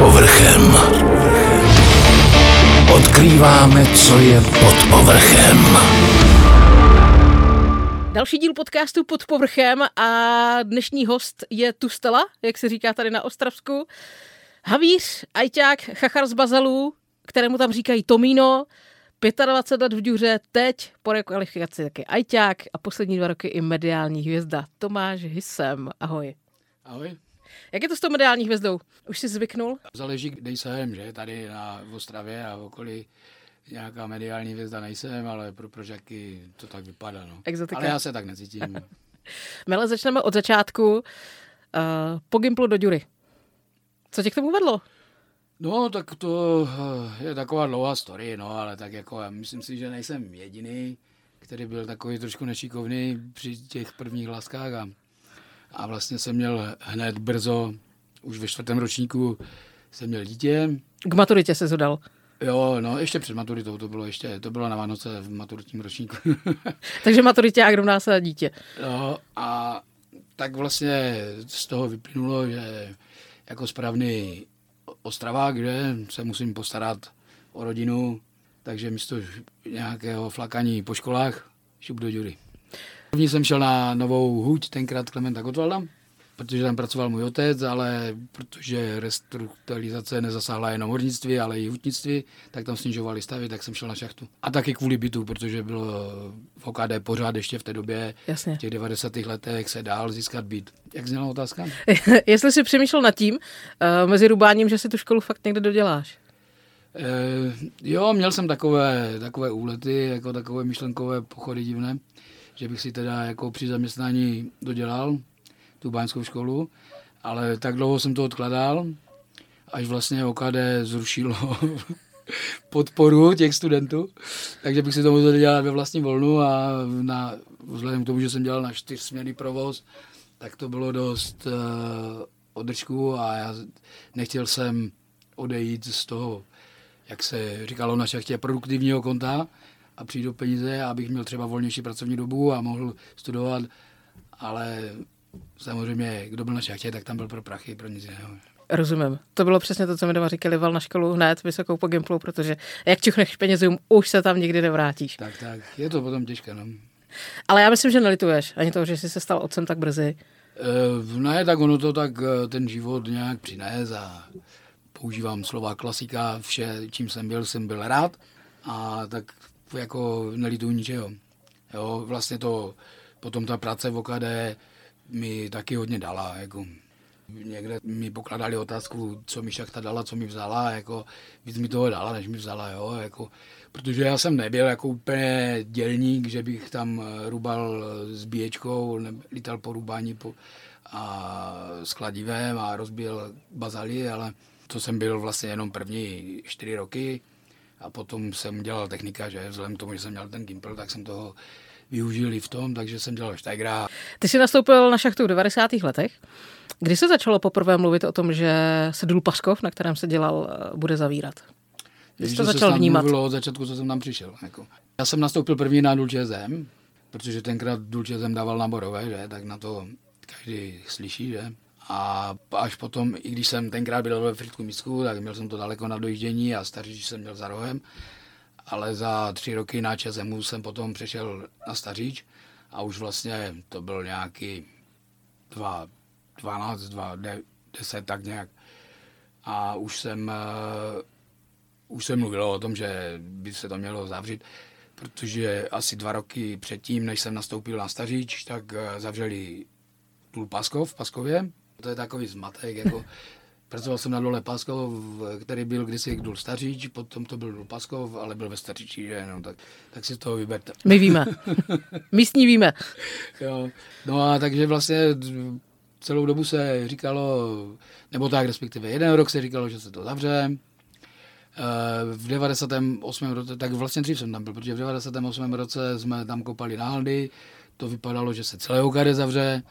povrchem. Odkrýváme, co je pod povrchem. Další díl podcastu pod povrchem a dnešní host je Tustela, jak se říká tady na Ostravsku. Havíř, ajťák, chachar z Bazalů, kterému tam říkají Tomíno, 25 let v Duře, teď po rekvalifikaci taky ajťák a poslední dva roky i mediální hvězda. Tomáš Hysem, ahoj. Ahoj. Jak je to s tou mediální hvězdou? Už jsi zvyknul? Záleží, kde jsem, že? Tady na v Ostravě a v okolí nějaká mediální hvězda nejsem, ale pro prožaky to tak vypadá. No. Exotika. Ale já se tak necítím. Mele, začneme od začátku. Uh, po Gimplu do Dury. Co tě k tomu vedlo? No, tak to eh, je taková dlouhá story, no, ale tak jako já myslím si, že nejsem jediný, který byl takový trošku nešikovný při těch prvních láskách a, a vlastně jsem měl hned brzo, už ve čtvrtém ročníku jsem měl dítě. K maturitě se zodal. Jo, no, ještě před maturitou, to bylo ještě, to bylo na Vánoce v maturitním ročníku. Takže maturitě a rovná se dítě. No, a tak vlastně z toho vyplynulo, že jako správný Ostravák, kde se musím postarat o rodinu, takže místo nějakého flakaní po školách šup do Jury. První jsem šel na novou huť, tenkrát Klementa Gotwalda, protože tam pracoval můj otec, ale protože restrukturalizace nezasáhla jenom hornictví, ale i hutnictví, tak tam snižovali stavy, tak jsem šel na šachtu. A taky kvůli bytu, protože bylo v OKD pořád ještě v té době, Jasně. v těch 90. letech se dál získat byt. Jak zněla otázka? Jestli jsi přemýšlel nad tím, uh, mezi rubáním, že si tu školu fakt někde doděláš. E, jo, měl jsem takové, takové úlety, jako takové myšlenkové pochody divné, že bych si teda jako při zaměstnání dodělal tu báňskou školu, ale tak dlouho jsem to odkladal, až vlastně OKD zrušilo podporu těch studentů, takže bych si to mohl dělat ve vlastním volnu a na, vzhledem k tomu, že jsem dělal na čtyřsměrný provoz, tak to bylo dost uh, održku a já nechtěl jsem odejít z toho, jak se říkalo na šachtě, produktivního konta a přijít do peníze, abych měl třeba volnější pracovní dobu a mohl studovat, ale samozřejmě, kdo byl na šachtě, tak tam byl pro prachy, pro nic jiného. Rozumím. To bylo přesně to, co mi doma říkali, val na školu hned vysokou po Gimplu, protože jak čuchneš penězům, už se tam nikdy nevrátíš. Tak, tak, je to potom těžké, no. Ale já myslím, že nelituješ ani toho, že jsi se stal otcem tak brzy. E, ne, tak ono to tak ten život nějak přines a používám slova klasika, vše, čím jsem byl, jsem byl rád a tak jako nelituju ničeho. Jo, vlastně to, potom ta práce v OKD mi taky hodně dala, jako. Někde mi pokladali otázku, co mi šachta dala, co mi vzala, jako víc mi toho dala, než mi vzala, jo, jako, protože já jsem nebyl jako úplně dělník, že bych tam rubal s bíječkou, lítal po rubání po, a s kladivem a rozbil bazaly, ale to jsem byl vlastně jenom první čtyři roky a potom jsem dělal technika, že vzhledem k tomu, že jsem měl ten Gimpl, tak jsem toho využil i v tom, takže jsem dělal Steigra. Ty jsi nastoupil na šachtu v 90. letech. Kdy se začalo poprvé mluvit o tom, že se důl Paskov, na kterém se dělal, bude zavírat? Kdy jsi to začal se vnímat? Mluvilo od začátku, co jsem tam přišel. Jako. Já jsem nastoupil první na důl ČSM, protože tenkrát důl ČSM dával náborové, že? tak na to každý slyší, že? A až potom, i když jsem tenkrát byl ve Fritku Místku, tak měl jsem to daleko na dojíždění a staříž jsem měl za rohem. Ale za tři roky na ČSMu jsem potom přešel na staříč a už vlastně to byl nějaký dva, 12, 2, 10, tak nějak. A už jsem, uh, už jsem mluvil o tom, že by se to mělo zavřít, protože asi dva roky předtím, než jsem nastoupil na staříč, tak uh, zavřeli důl Paskov v Paskově. To je takový zmatek, jako Pracoval jsem na dole Paskov, který byl kdysi důl Staříč, potom to byl důl Paskov, ale byl ve Staříči, že no, tak, tak si z toho vyberte. My víme. Místní víme. jo. No a takže vlastně celou dobu se říkalo, nebo tak respektive jeden rok se říkalo, že se to zavře, v 98. roce, tak vlastně dřív jsem tam byl, protože v 98. roce jsme tam kopali náhldy, to vypadalo, že se celé OKD zavře,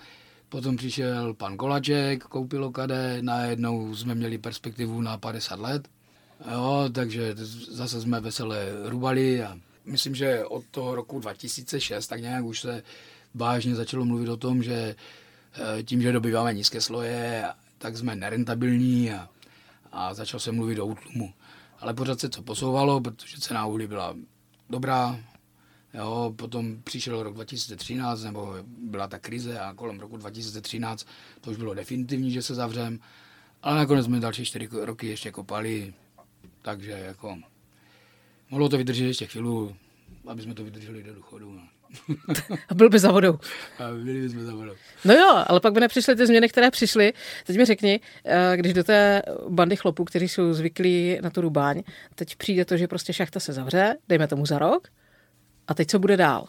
Potom přišel pan Kolaček, koupil okade, najednou jsme měli perspektivu na 50 let. Jo, takže zase jsme veselé rubali a myslím, že od toho roku 2006 tak nějak už se vážně začalo mluvit o tom, že tím, že dobýváme nízké sloje, tak jsme nerentabilní a, a začal jsem mluvit o útlumu. Ale pořád se to posouvalo, protože cena uhlí byla dobrá. Jo, potom přišel rok 2013, nebo byla ta krize a kolem roku 2013 to už bylo definitivní, že se zavřem. Ale nakonec jsme další čtyři roky ještě kopali, takže jako mohlo to vydržet ještě chvíli, aby jsme to vydrželi do důchodu. No. A byl by za vodou. A byli bychom za vodou. No jo, ale pak by nepřišly ty změny, které přišly. Teď mi řekni, eh, když do té bandy chlopů, kteří jsou zvyklí na tu rubáň, teď přijde to, že prostě šachta se zavře, dejme tomu za rok, a teď co bude dál?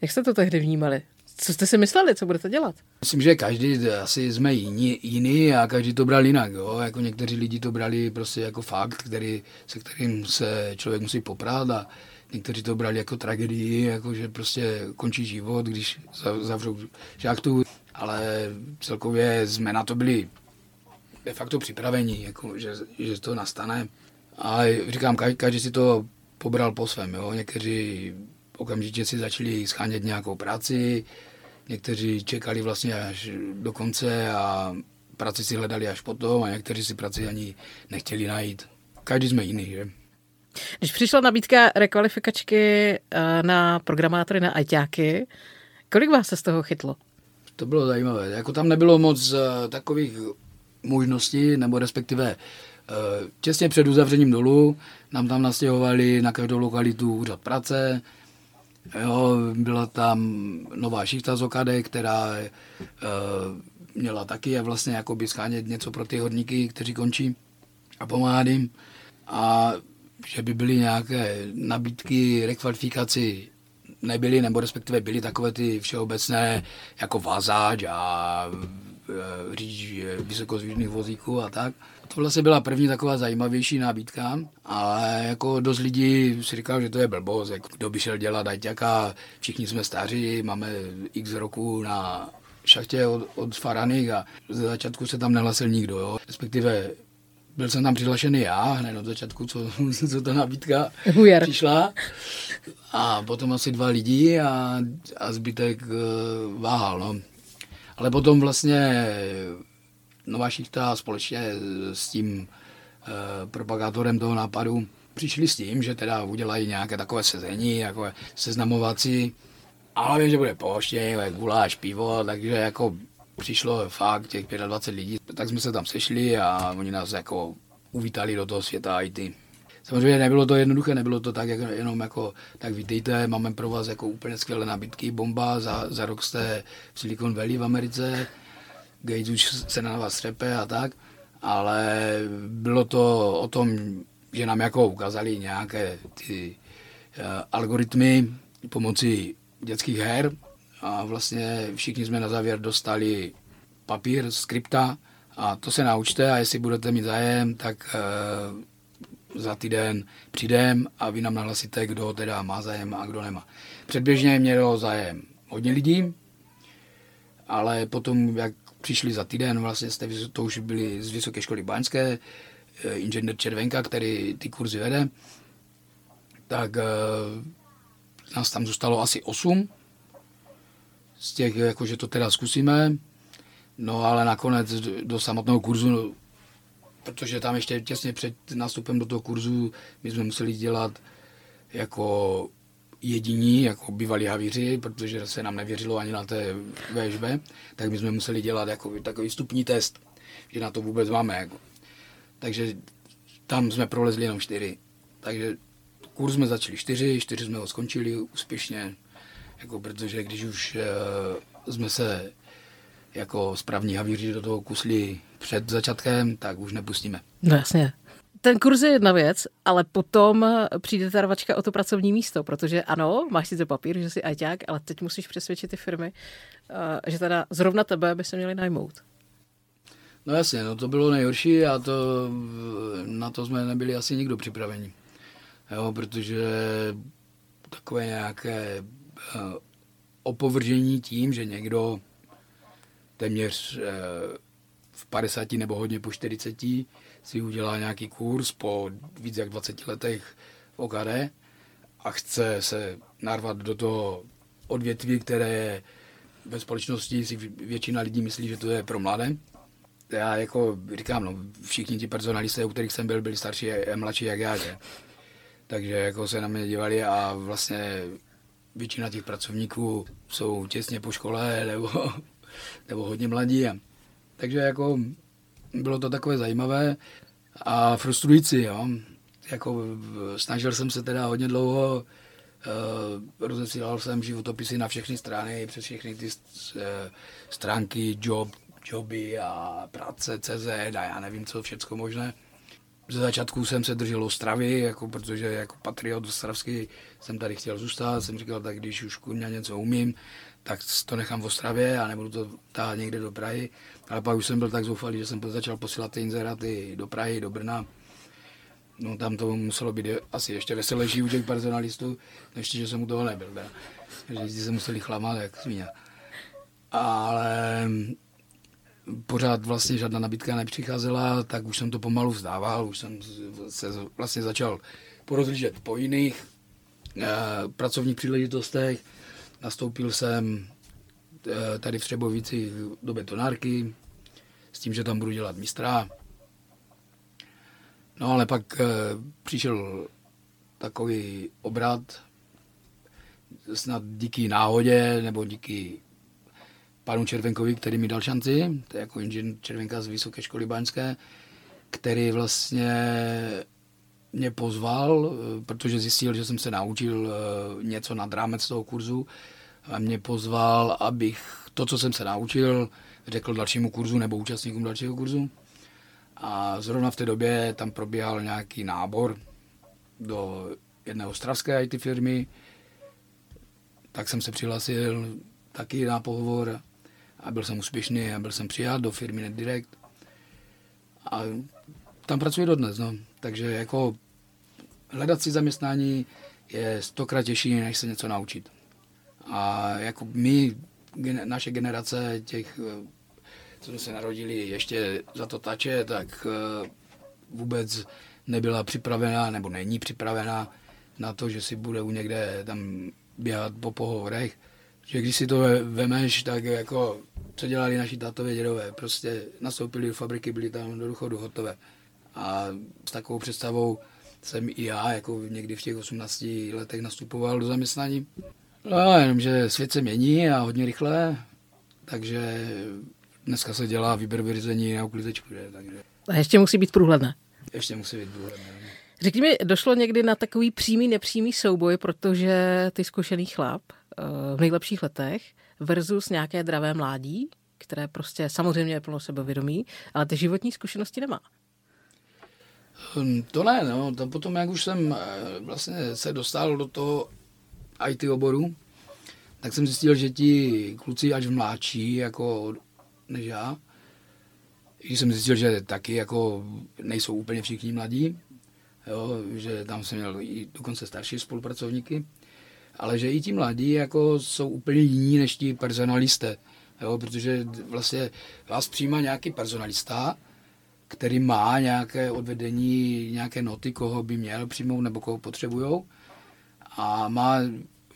Jak jste to tehdy vnímali? Co jste si mysleli, co budete dělat? Myslím, že každý asi jsme jiný, jiný a každý to bral jinak. Jo? Jako někteří lidi to brali prostě jako fakt, který, se kterým se člověk musí poprat a někteří to brali jako tragedii, jako že prostě končí život, když zavřou šachtu, ale celkově jsme na to byli de facto připraveni, jako, že, že to nastane. A říkám, každý si to pobral po svém. Jo? Někteří okamžitě si začali schánět nějakou práci, někteří čekali vlastně až do konce a práci si hledali až potom a někteří si práci ani nechtěli najít. Každý jsme jiný, že? Když přišla nabídka rekvalifikačky eh, na programátory na ajťáky, kolik vás se z toho chytlo? To bylo zajímavé. Jako tam nebylo moc uh, takových možností, nebo respektive uh, těsně před uzavřením dolu nám tam nastěhovali na každou lokalitu úřad práce, Jo, byla tam nová šichta z OKD, která uh, měla taky vlastně jakoby schánět něco pro ty hodníky, kteří končí a pomáhat jim. A že by byly nějaké nabídky rekvalifikaci nebyly, nebo respektive byly takové ty všeobecné jako vazáč a e, řidič vysokozvížných vozíků a tak. To vlastně byla první taková zajímavější nabídka, ale jako dost lidí si říkal, že to je blbost, jako kdo by šel dělat ajťaka, všichni jsme staří, máme x roku na šachtě od, od Faraných a ze začátku se tam nehlasil nikdo, jo. respektive byl jsem tam přihlašený já, hned od začátku, co, co ta nabídka Hujer. přišla. A potom asi dva lidi a, a zbytek uh, váhal. No. Ale potom vlastně Nová šichta společně s tím uh, propagátorem toho nápadu přišli s tím, že teda udělají nějaké takové sezení, jako seznamovací, ale vím, že bude poště, guláš, pivo, takže jako přišlo fakt těch 25 lidí, tak jsme se tam sešli a oni nás jako uvítali do toho světa IT. Samozřejmě nebylo to jednoduché, nebylo to tak, jak, jenom jako, tak vítejte, máme pro vás jako úplně skvělé nabídky, bomba, za, za rok jste v Silicon Valley v Americe, Gates už se na vás třepe a tak, ale bylo to o tom, že nám jako ukázali nějaké ty uh, algoritmy pomocí dětských her, a vlastně všichni jsme na závěr dostali papír, skripta a to se naučte a jestli budete mít zájem, tak e, za týden přijdem a vy nám nahlasíte, kdo teda má zájem a kdo nemá. Předběžně mělo zájem hodně lidí, ale potom, jak přišli za týden, vlastně jste, to už byli z Vysoké školy Báňské, e, inženýr Červenka, který ty kurzy vede, tak e, nás tam zůstalo asi 8 z těch, jako že to teda zkusíme, no ale nakonec do samotného kurzu, protože tam ještě těsně před nástupem do toho kurzu my jsme museli dělat jako jediní, jako bývalí havíři, protože se nám nevěřilo ani na té VŠB, tak my jsme museli dělat jako takový vstupní test, že na to vůbec máme. Jako. Takže tam jsme prolezli jenom čtyři. Takže kurz jsme začali čtyři, čtyři jsme ho skončili úspěšně, jako protože když už uh, jsme se jako správní havíři do toho kusli před začátkem, tak už nepustíme. No jasně. Ten kurz je jedna věc, ale potom přijde ta rvačka o to pracovní místo, protože ano, máš si to papír, že jsi ajťák, ale teď musíš přesvědčit ty firmy, uh, že teda zrovna tebe by se měli najmout. No jasně, no to bylo nejhorší a to, na to jsme nebyli asi nikdo připraveni. Jo, protože takové nějaké Eh, opovržení tím, že někdo téměř eh, v 50 nebo hodně po 40 si udělá nějaký kurz po víc jak 20 letech v OKD a chce se narvat do toho odvětví, které ve společnosti si většina lidí myslí, že to je pro mladé, já jako říkám, no, všichni ti personalisté, u kterých jsem byl, byli starší a mladší jak já, že? Takže jako se na mě dívali a vlastně většina těch pracovníků jsou těsně po škole nebo, nebo hodně mladí. A, takže jako bylo to takové zajímavé a frustrující, jo. Jako snažil jsem se teda hodně dlouho, uh, rozesílal jsem životopisy na všechny strany, přes všechny ty uh, stránky, job, joby a práce, CZ a já nevím co, všecko možné. Ze začátku jsem se držel Ostravy, jako, protože jako patriot ostravský jsem tady chtěl zůstat. Jsem říkal, tak když už kurňa něco umím, tak to nechám v Ostravě a nebudu to táhat někde do Prahy. Ale pak už jsem byl tak zoufalý, že jsem začal posílat ty inzeráty do Prahy, do Brna. No tam to muselo být asi ještě veselější u těch personalistů, ještě, že jsem u toho nebyl. Da. Že se museli chlamat jak svíně. Ale pořád vlastně žádná nabídka nepřicházela, tak už jsem to pomalu vzdával, už jsem se vlastně začal porozlížet po jiných eh, pracovních příležitostech. Nastoupil jsem eh, tady v Třebovici do betonárky s tím, že tam budu dělat mistra. No ale pak eh, přišel takový obrat, snad díky náhodě nebo díky panu Červenkovi, který mi dal šanci, to je jako inženýr Červenka z Vysoké školy Baňské, který vlastně mě pozval, eh, protože zjistil, že jsem se naučil eh, něco nad rámec toho kurzu a mě pozval, abych to, co jsem se naučil, řekl dalšímu kurzu nebo účastníkům dalšího kurzu. A zrovna v té době tam probíhal nějaký nábor do jedné ostravské IT firmy, tak jsem se přihlásil taky na pohovor a byl jsem úspěšný a byl jsem přijat do firmy NetDirect a tam pracuji dodnes, no. Takže jako hledat si zaměstnání je stokrát těžší, než se něco naučit. A jako my, naše generace těch, co jsme se narodili ještě za to tače, tak eh, vůbec nebyla připravená, nebo není připravená na to, že si bude u někde tam běhat po pohovorech. Že když si to vemeš, tak jako co dělali naši tátově dědové. Prostě nastoupili do fabriky, byli tam do důchodu hotové. A s takovou představou jsem i já, jako někdy v těch 18 letech nastupoval do zaměstnání. No, jenom, že svět se mění a hodně rychle, takže dneska se dělá výběr vyřízení na uklizečku, že? Takže... A ještě musí být průhledné. Ještě musí být průhledné. Řekni mi, došlo někdy na takový přímý, nepřímý souboj, protože ty zkušený chlap eh, v nejlepších letech versus nějaké dravé mládí, které prostě samozřejmě je plno sebevědomí, ale ty životní zkušenosti nemá. Hm, to ne, no. To potom, jak už jsem eh, vlastně se dostal do toho IT oboru, tak jsem zjistil, že ti kluci až mladší, jako než já, když jsem zjistil, že taky jako nejsou úplně všichni mladí, jo, že tam jsem měl i dokonce starší spolupracovníky, ale že i ti mladí jako jsou úplně jiní než ti personalisté, jo, protože vlastně vás přijímá nějaký personalista, který má nějaké odvedení, nějaké noty, koho by měl přijmout nebo koho potřebujou. A má,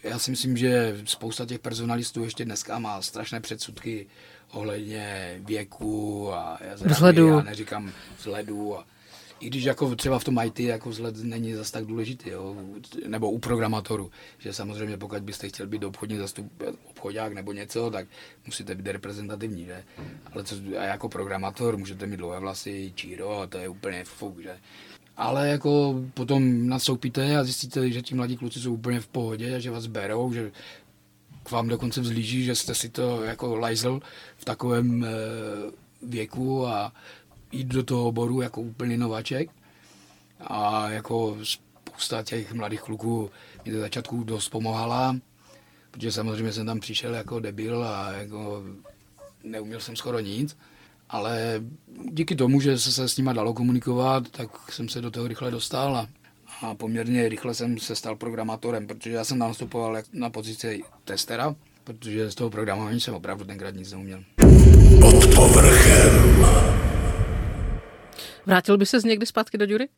já si myslím, že spousta těch personalistů ještě dneska má strašné předsudky ohledně věku a já, vzhledu. já neříkám vzhledu a i když jako třeba v tom IT jako vzhled není zase tak důležitý, jo? nebo u programátorů, že samozřejmě pokud byste chtěl být obchodní zastup, obchodák nebo něco, tak musíte být reprezentativní, že? Ale co, a jako programátor můžete mít dlouhé vlasy, číro, a to je úplně fuk, že? Ale jako potom nastoupíte a zjistíte, že ti mladí kluci jsou úplně v pohodě a že vás berou, že k vám dokonce vzlíží, že jste si to jako lajzl v takovém e, věku a jít do toho oboru jako úplný nováček. A jako spousta těch mladých kluků mi do začátku dost pomohala, protože samozřejmě jsem tam přišel jako debil a jako neuměl jsem skoro nic. Ale díky tomu, že se, s nima dalo komunikovat, tak jsem se do toho rychle dostal a, a poměrně rychle jsem se stal programátorem, protože já jsem nastupoval na pozici testera, protože z toho programování jsem opravdu tenkrát nic neuměl. Pod povrchem. Vrátil by se někdy zpátky do Jury?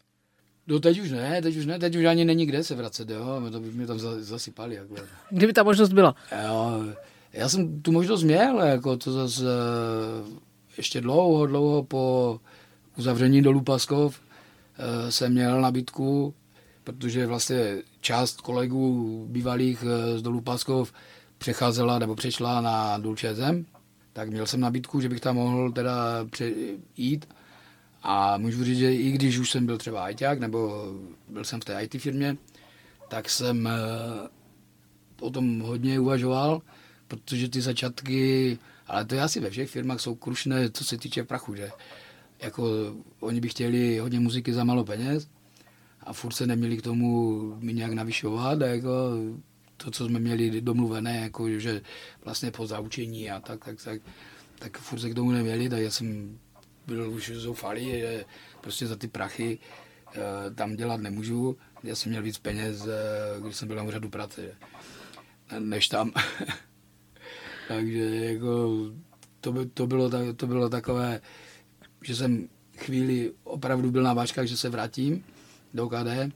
No teď už ne, teď už ne, teď už ani není kde se vracet, jo, to by mě tam zasypali. Jako. Kdyby ta možnost byla. Jo, já jsem tu možnost měl, jako to zase, ještě dlouho, dlouho po uzavření dolů Paskov eh, jsem měl nabídku, protože vlastně část kolegů bývalých eh, z dolů Paskov přecházela nebo přešla na důl ČSM, tak měl jsem nabídku, že bych tam mohl teda jít. A můžu říct, že i když už jsem byl třeba ajťák, nebo byl jsem v té IT firmě, tak jsem eh, o tom hodně uvažoval, protože ty začátky, ale to je asi ve všech firmách, jsou krušné, co se týče prachu, že? Jako oni by chtěli hodně muziky za málo peněz a furt se neměli k tomu nějak navyšovat a jako to, co jsme měli domluvené, jako že vlastně po zaučení a tak, tak, tak, tak furt se k tomu neměli, tak já jsem byl už zoufalý, že prostě za ty prachy e, tam dělat nemůžu. Já jsem měl víc peněz, e, když jsem byl na úřadu práce, než tam. Takže jako to, by, to, bylo, to bylo takové, že jsem chvíli opravdu byl na váčkách, že se vrátím do KD,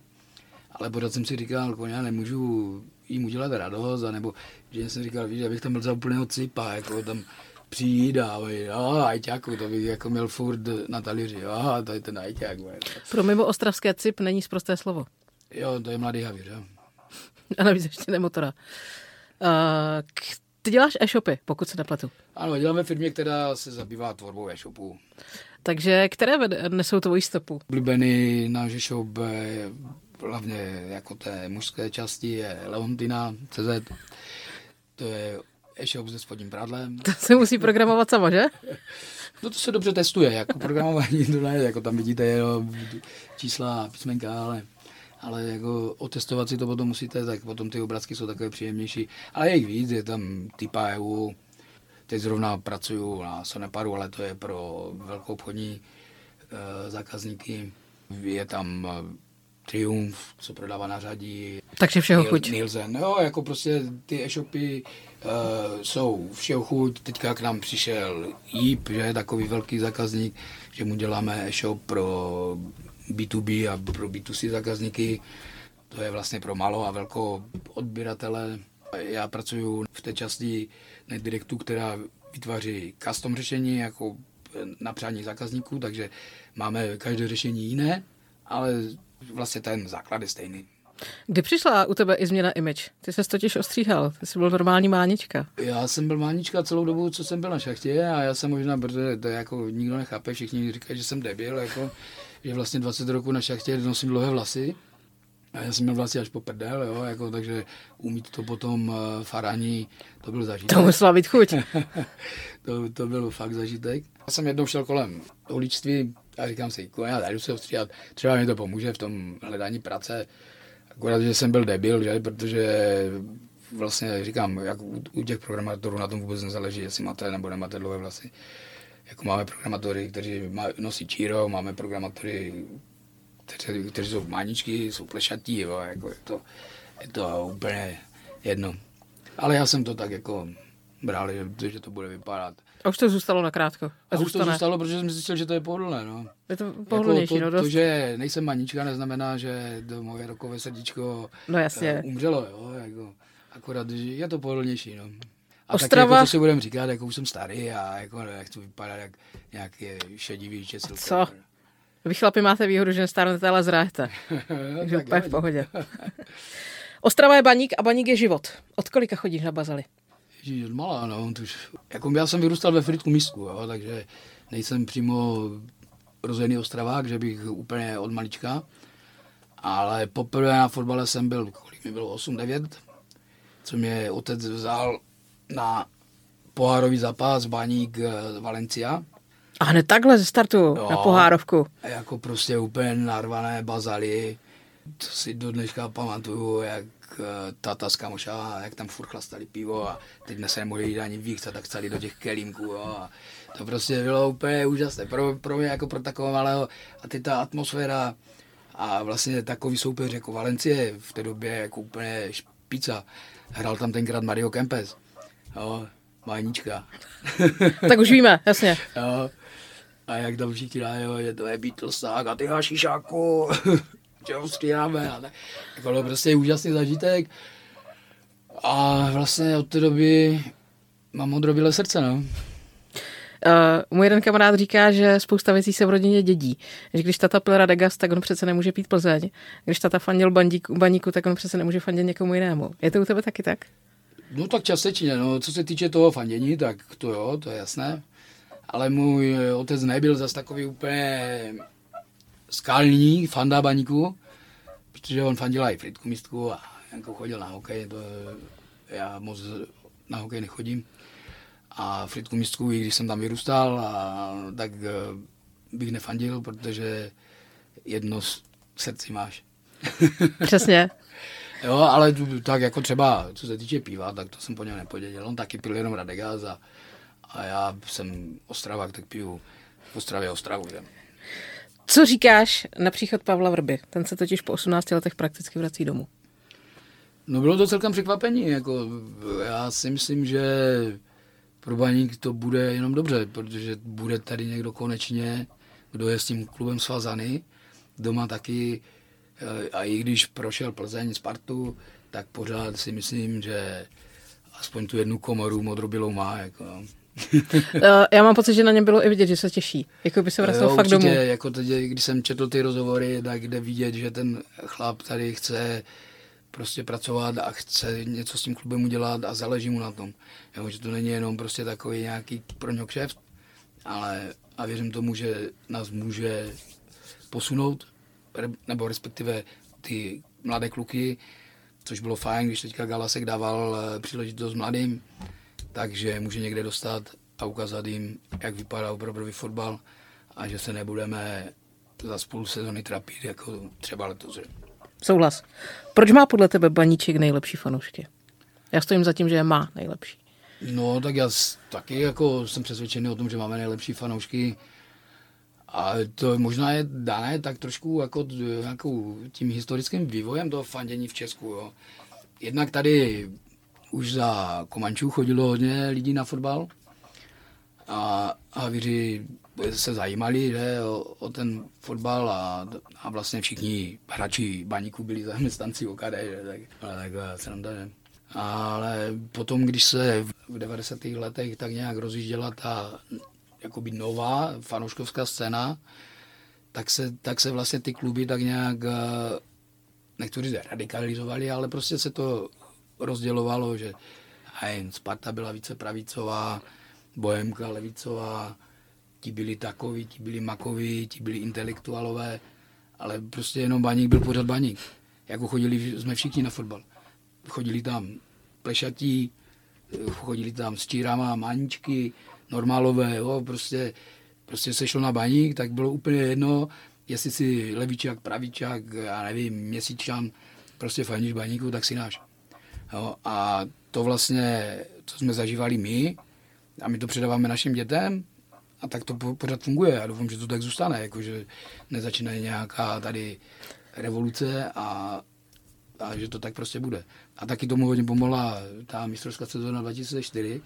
ale pořád jsem si říkal, koně, nemůžu jim udělat radost, anebo že jsem říkal, víš, abych tam byl za úplného cipa, jako tam přijít a jo, ajťáku, to bych jako měl furt na talíři, jo, to je ten ajťák. Pro mimo ostravské cip není zprosté slovo. Jo, to je mladý havíř, jo. A navíc ještě nemotora. Uh, ty děláš e-shopy, pokud se nepletu. Ano, dělám ve firmě, která se zabývá tvorbou e-shopů. Takže které nesou tvoji stopu? Oblíbený náš e-shop hlavně jako té mužské části je Leontina CZ. To je e-shop se spodním prádlem. To se musí programovat sama, že? No to se dobře testuje, jako programování to ne, jako tam vidíte jenom čísla, písmenka, ale, ale jako otestovat si to potom musíte, tak potom ty obrázky jsou takové příjemnější. Ale je jich víc, je tam typa EU, teď zrovna pracuju na Soneparu, ale to je pro velkou obchodní e, zákazníky. Je tam Triumph, co prodává na řadí. Takže všeho chuť. Nielsen. No, jako prostě ty e-shopy uh, jsou všeho chuť. Teďka k nám přišel Jeep, že je takový velký zákazník, že mu děláme e-shop pro B2B a pro B2C zákazníky. To je vlastně pro malo a velkou odběratele. Já pracuji v té části NetDirectu, která vytváří custom řešení jako na přání zákazníků, takže máme každé řešení jiné, ale vlastně ten základ je stejný. Kdy přišla u tebe i změna image? Ty se totiž ostříhal, ty jsi byl normální mánička. Já jsem byl mánička celou dobu, co jsem byl na šachtě a já jsem možná, protože to jako nikdo nechápe, všichni říkají, že jsem debil, jako, že vlastně 20 roku na šachtě nosím dlouhé vlasy. A já jsem měl vlastně až po prdel, jo, jako, takže umít to potom uh, faraní, to byl zažitek. To musela být chuť. to, to byl fakt zažitek. Já jsem jednou šel kolem uličství, a říkám si, já tady se ostříhat, třeba mi to pomůže v tom hledání práce. Akorát, že jsem byl debil, že? protože vlastně říkám, jak u těch programátorů na tom vůbec nezáleží, jestli máte nebo nemáte dlouhé vlasy. Jako máme programátory, kteří nosí číro, máme programátory, kteří, kteří jsou máničky, jsou plešatí, jo, jako je to, je to úplně jedno. Ale já jsem to tak jako bral, že, že to bude vypadat. A už to zůstalo nakrátko. A, a už to zůstalo, protože jsem zjistil, že to je pohodlné. No. Je to pohodlnější, jako to, no, dost. to, že nejsem manička, neznamená, že to moje rokové srdíčko no, jasně. Uh, umřelo. Jo, jako, akorát, že je to pohodlnější. No. A Ostrava... taky, jako, to si budeme říkat, jako už jsem starý a jako, chci vypadat jak nějaký šedivý česil. Co? Vy chlapi máte výhodu, že nestárnete, ale zrájete. Takže úplně v pohodě. Ostrava je baník a baník je život. Od kolika chodíš na bazaly? Ježíš, od malá, no. Tuž, jako já jsem vyrůstal ve Fritku místku, jo, takže nejsem přímo rozený ostravák, že bych úplně od malička. Ale poprvé na fotbale jsem byl, kolik mi bylo, 8-9, co mě otec vzal na pohárový zápas Baník eh, Valencia. A hned takhle ze startu jo, na pohárovku. A jako prostě úplně narvané bazaly. To si do dneška pamatuju, jak Eh, tata z kamoša, jak tam furt chlastali pivo a teď dnes se nemohli jít ani víc, tak chceli do těch kelímků. Jo, a to prostě bylo úplně úžasné pro, pro mě jako pro takového malého a teď ta atmosféra a vlastně takový soupeř jako Valencie v té době jako úplně špica. Hrál tam tenkrát Mario Kempes. Jo, Majnička. tak už víme, jasně. Jo. A jak tam všichni jo, je to je Beatlesák a ty hašišáku. že ho. A tak. Jako bylo prostě úžasný zažitek. A vlastně od té doby mám odrobile srdce, no. Uh, můj jeden kamarád říká, že spousta věcí se v rodině dědí. Že když tata pil Radagast, tak on přece nemůže pít Plzeň. Když tata fandil bandíku, baníku, tak on přece nemůže fandit někomu jinému. Je to u tebe taky tak? No tak částečně, no, co se týče toho fandění, tak to jo, to je jasné. Ale můj otec nebyl zas takový úplně skalní fanda baníku, protože on fandil i fritku místku a jako chodil na hokej, to já moc na hokej nechodím. A fritku místku, i když jsem tam vyrůstal, a, tak eh, bych nefandil, protože jedno srdci máš. Přesně. Jo, ale tak jako třeba, co se týče piva, tak to jsem po něm nepoděděl. On taky pil jenom Radegaz a, a já jsem Ostravák, tak piju v Ostravě Ostravu. Že? Co říkáš na příchod Pavla Vrby? Ten se totiž po 18 letech prakticky vrací domů. No bylo to celkem překvapení. Jako, já si myslím, že pro Baník to bude jenom dobře, protože bude tady někdo konečně, kdo je s tím klubem svazaný. Doma taky a i když prošel Plzeň, Spartu, tak pořád si myslím, že aspoň tu jednu komoru modrobilou má. Jako. Eh, já mám pocit, že na něm bylo i vidět, že se těší. Jako by se vracel jo, fakt určitě, domů. Jako teď, když jsem četl ty rozhovory, tak jde vidět, že ten chlap tady chce prostě pracovat a chce něco s tím klubem udělat a záleží mu na tom. Jo, že to není jenom prostě takový nějaký pro něho kšeft, ale a věřím tomu, že nás může posunout nebo respektive ty mladé kluky, což bylo fajn, když teďka Galasek dával eh, příležitost mladým, takže může někde dostat a ukázat jim, jak vypadá opravdový fotbal a že se nebudeme za spolu sezony trapit, jako třeba letos. Souhlas. Proč má podle tebe Baníček nejlepší fanoušky? Já stojím za tím, že je má nejlepší. No, tak já taky jako jsem přesvědčený o tom, že máme nejlepší fanoušky a to možná je dané tak trošku jako, jako tím historickým vývojem toho fandění v Česku. Jo. Jednak tady už za Komančů chodilo hodně lidí na fotbal a, a víři se zajímali že, o, o ten fotbal a, a vlastně všichni hráči baníků byli zaměstnanci OKD, že, tak, ale tak se nám že. Ale potom, když se v 90. letech tak nějak rozjížděla ta jakoby nová fanouškovská scéna, tak se, tak se vlastně ty kluby tak nějak, eh, nechci říct radikalizovali, ale prostě se to rozdělovalo, že hej, Sparta byla více pravicová, Bohemka levicová, ti byli takoví, ti byli makoví, ti byli intelektuálové, ale prostě jenom baník byl pořád baník. Jako chodili jsme všichni na fotbal. Chodili tam plešatí, chodili tam s čírama, maničky, normálové, jo, prostě, prostě se šlo na baník, tak bylo úplně jedno, jestli si levičák, pravičák, já nevím, měsíčan, prostě fandíš baníku, tak si náš. Jo, a to vlastně, co jsme zažívali my, a my to předáváme našim dětem, a tak to pořád funguje. Já doufám, že to tak zůstane, jakože nezačíná nějaká tady revoluce a, a že to tak prostě bude. A taky tomu hodně pomohla ta mistrovská sezóna 2004,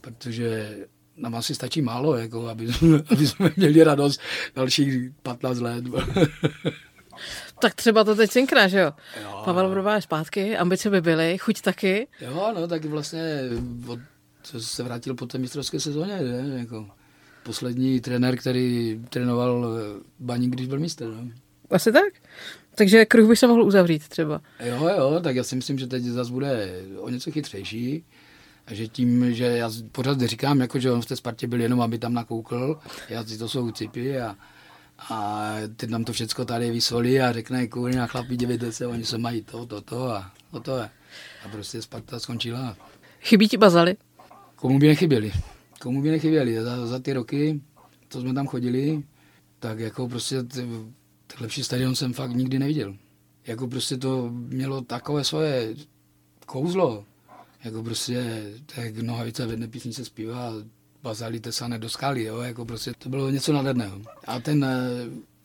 protože nám asi stačí málo, jako, aby, aby jsme měli radost dalších 15 let. Tak třeba to teď synkne, že jo? jo Pavel Vrba je zpátky, ambice by byly, chuť taky. Jo, no, taky vlastně od, se vrátil po té mistrovské sezóně, že? Jako poslední trenér, který trénoval eh, Baník, když byl mistr. No. Asi tak. Takže kruh by se mohl uzavřít třeba. Jo, jo, tak já si myslím, že teď zase bude o něco chytřejší. A že tím, že já pořád říkám, jako, že on v té Spartě byl jenom, aby tam nakoukl, já si to jsou cipy a, a teď nám to všechno tady vysolí a řekne, kurňa chlapi, dívejte se, oni se mají to, to, to a to, to je. A prostě Sparta skončila. Chybí ti bazaly? Komu by nechyběli? Komu by nechyběli? Za, za ty roky, co jsme tam chodili, tak jako prostě ty, lepší stadion jsem fakt nikdy neviděl. Jako prostě to mělo takové svoje kouzlo, jako prostě, tak nohavice v jedné písnice zpívá, bazali tesané do skaly, jo, jako prostě to bylo něco nádherného. A ten eh,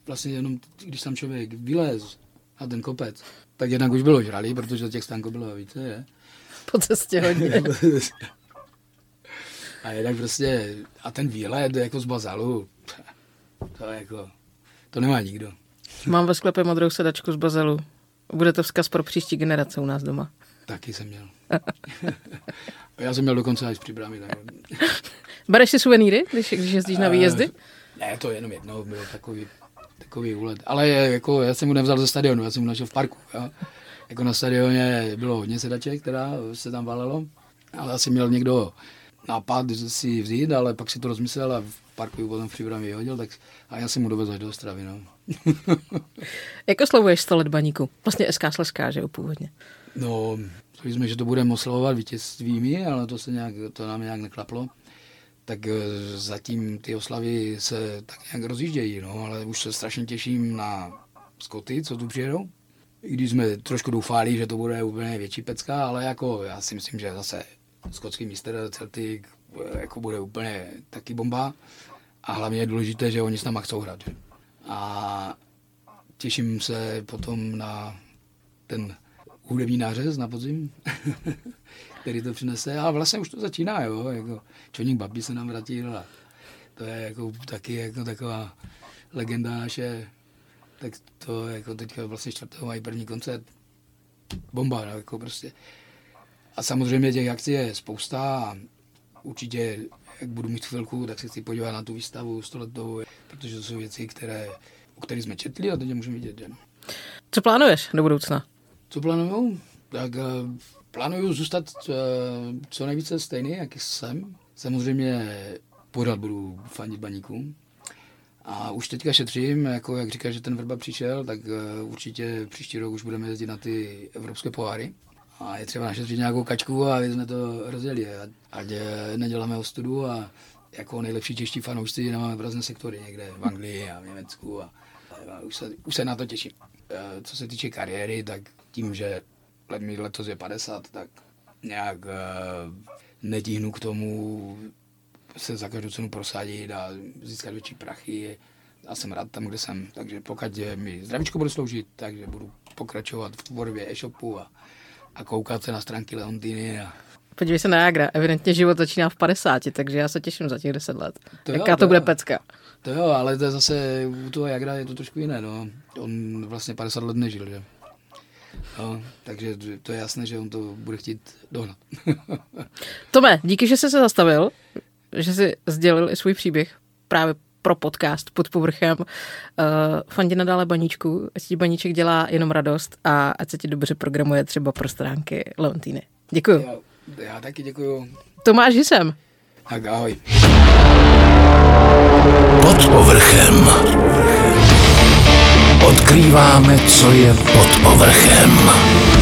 vlastně jenom, když tam člověk vylez na ten kopec, tak jednak už bylo žralý, protože těch stánků bylo více, je. Po cestě hodně. a jednak prostě, a ten výlet jako z bazalu, to jako, to nemá nikdo. Mám ve sklepě modrou sedačku z bazalu. Bude to vzkaz pro příští generace u nás doma. Taky jsem měl. Já jsem měl dokonce až při brámě. Bereš si suvenýry, když, když jezdíš na výjezdy? Uh, ne, to je jenom jedno, bylo takový, takový úlet. Ale jako, já jsem mu nevzal ze stadionu, já jsem mu našel v parku. Jo? Jako na stadioně bylo hodně sedaček, která se tam valilo. Ale asi měl někdo nápad si vzít, ale pak si to rozmyslel a v parku potom v příbrami vyhodil, tak a já jsem mu dovezl do Ostravy. No. Jak oslavuješ 100 let baníku? Vlastně SK Sleská, že jo, původně. No, Řekli jsme, že to budeme oslavovat vítězstvími, ale to, se nějak, to nám nějak neklaplo. Tak eh, zatím ty oslavy se tak nějak rozjíždějí, no, ale už se strašně těším na Skoty, co tu přijedou. I když jsme trošku doufali, že to bude úplně větší pecka, ale jako já si myslím, že zase skotský mistr Celtic eh, jako bude úplně taky bomba. A hlavně je důležité, že oni s náma chcou hrát. A těším se potom na ten hudební nářez na podzim, který to přinese. A vlastně už to začíná, jo, jako Čoník Babi se nám vrátil a to je jako taky jako taková legenda naše, tak to jako teďka vlastně čtvrtého mají první koncert. Bomba, no, jako prostě. A samozřejmě těch akcí je spousta a určitě, jak budu mít chvilku, tak se chci podívat na tu výstavu stoletou, protože to jsou věci, které, o kterých jsme četli a teď je můžeme vidět. Že? Co plánuješ do budoucna? Co plánuju? Tak uh, plánuju zůstat uh, co nejvíce stejný, jak jsem. Samozřejmě pořád budu fandit baníkům. A už teďka šetřím, jako jak říkáš, že ten Vrba přišel, tak uh, určitě příští rok už budeme jezdit na ty evropské poháry. A je třeba našetřit nějakou kačku a jsme to rozjeli. Ať neděláme ostudu a jako nejlepší čeští fanoušci nemáme prázdné sektory někde v Anglii a v Německu. A, a už, se, už se na to těším. Co se týče kariéry, tak tím, že let mi letos je 50, tak nějak uh, netíhnu k tomu se za každou cenu prosadit a získat větší prachy. Já jsem rád tam, kde jsem, takže pokud mi zdravíčko bude sloužit, takže budu pokračovat v tvorbě e-shopu a, a koukat se na stránky Leontiny a Podívej se na Jagra, evidentně život začíná v 50, takže já se těším za těch 10 let. To Jaká jo, to, to bude jo. pecka. To jo, ale to je zase u toho Jagra je to trošku jiné, no. On vlastně 50 let nežil, že? No, takže to je jasné, že on to bude chtít dohnat. Tome, díky, že jsi se zastavil, že jsi sdělil i svůj příběh právě pro podcast pod povrchem. Uh, fandě nadále baníčku, ať ti baníček dělá jenom radost a ať se ti dobře programuje třeba pro stránky Leontýny. Děkuju. Já, já taky děkuju. Tomáš Hisem. Tak ahoj. Pod povrchem. Odkrýváme, co je pod povrchem.